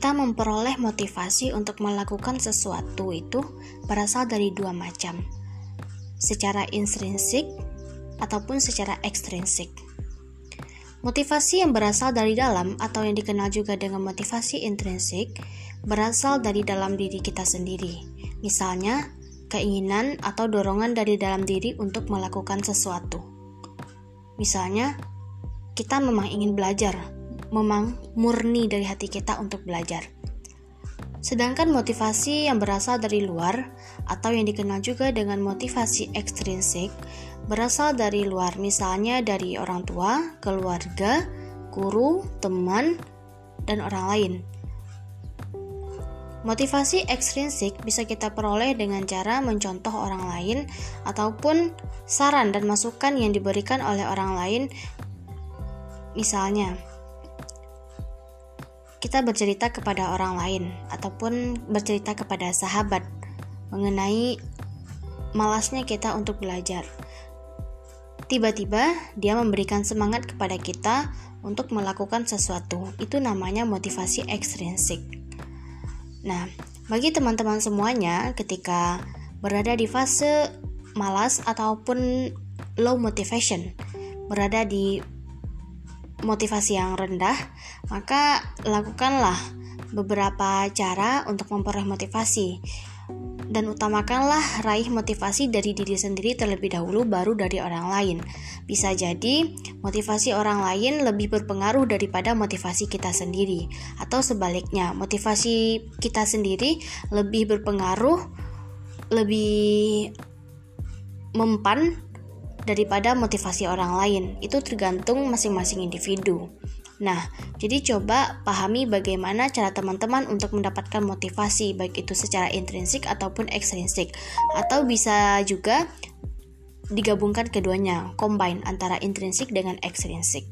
kita memperoleh motivasi untuk melakukan sesuatu itu berasal dari dua macam, secara intrinsik ataupun secara ekstrinsik. Motivasi yang berasal dari dalam atau yang dikenal juga dengan motivasi intrinsik berasal dari dalam diri kita sendiri. Misalnya, keinginan atau dorongan dari dalam diri untuk melakukan sesuatu. Misalnya, kita memang ingin belajar, memang murni dari hati kita untuk belajar. Sedangkan motivasi yang berasal dari luar atau yang dikenal juga dengan motivasi ekstrinsik berasal dari luar, misalnya dari orang tua, keluarga, guru, teman, dan orang lain. Motivasi ekstrinsik bisa kita peroleh dengan cara mencontoh orang lain ataupun saran dan masukan yang diberikan oleh orang lain. Misalnya, kita bercerita kepada orang lain ataupun bercerita kepada sahabat mengenai malasnya kita untuk belajar. Tiba-tiba dia memberikan semangat kepada kita untuk melakukan sesuatu. Itu namanya motivasi ekstrinsik. Nah, bagi teman-teman semuanya ketika berada di fase malas ataupun low motivation, berada di motivasi yang rendah, maka lakukanlah beberapa cara untuk memperoleh motivasi dan utamakanlah raih motivasi dari diri sendiri terlebih dahulu baru dari orang lain. Bisa jadi motivasi orang lain lebih berpengaruh daripada motivasi kita sendiri atau sebaliknya, motivasi kita sendiri lebih berpengaruh lebih mempan daripada motivasi orang lain. Itu tergantung masing-masing individu. Nah, jadi coba pahami bagaimana cara teman-teman untuk mendapatkan motivasi, baik itu secara intrinsik ataupun ekstrinsik, atau bisa juga digabungkan keduanya, combine antara intrinsik dengan ekstrinsik.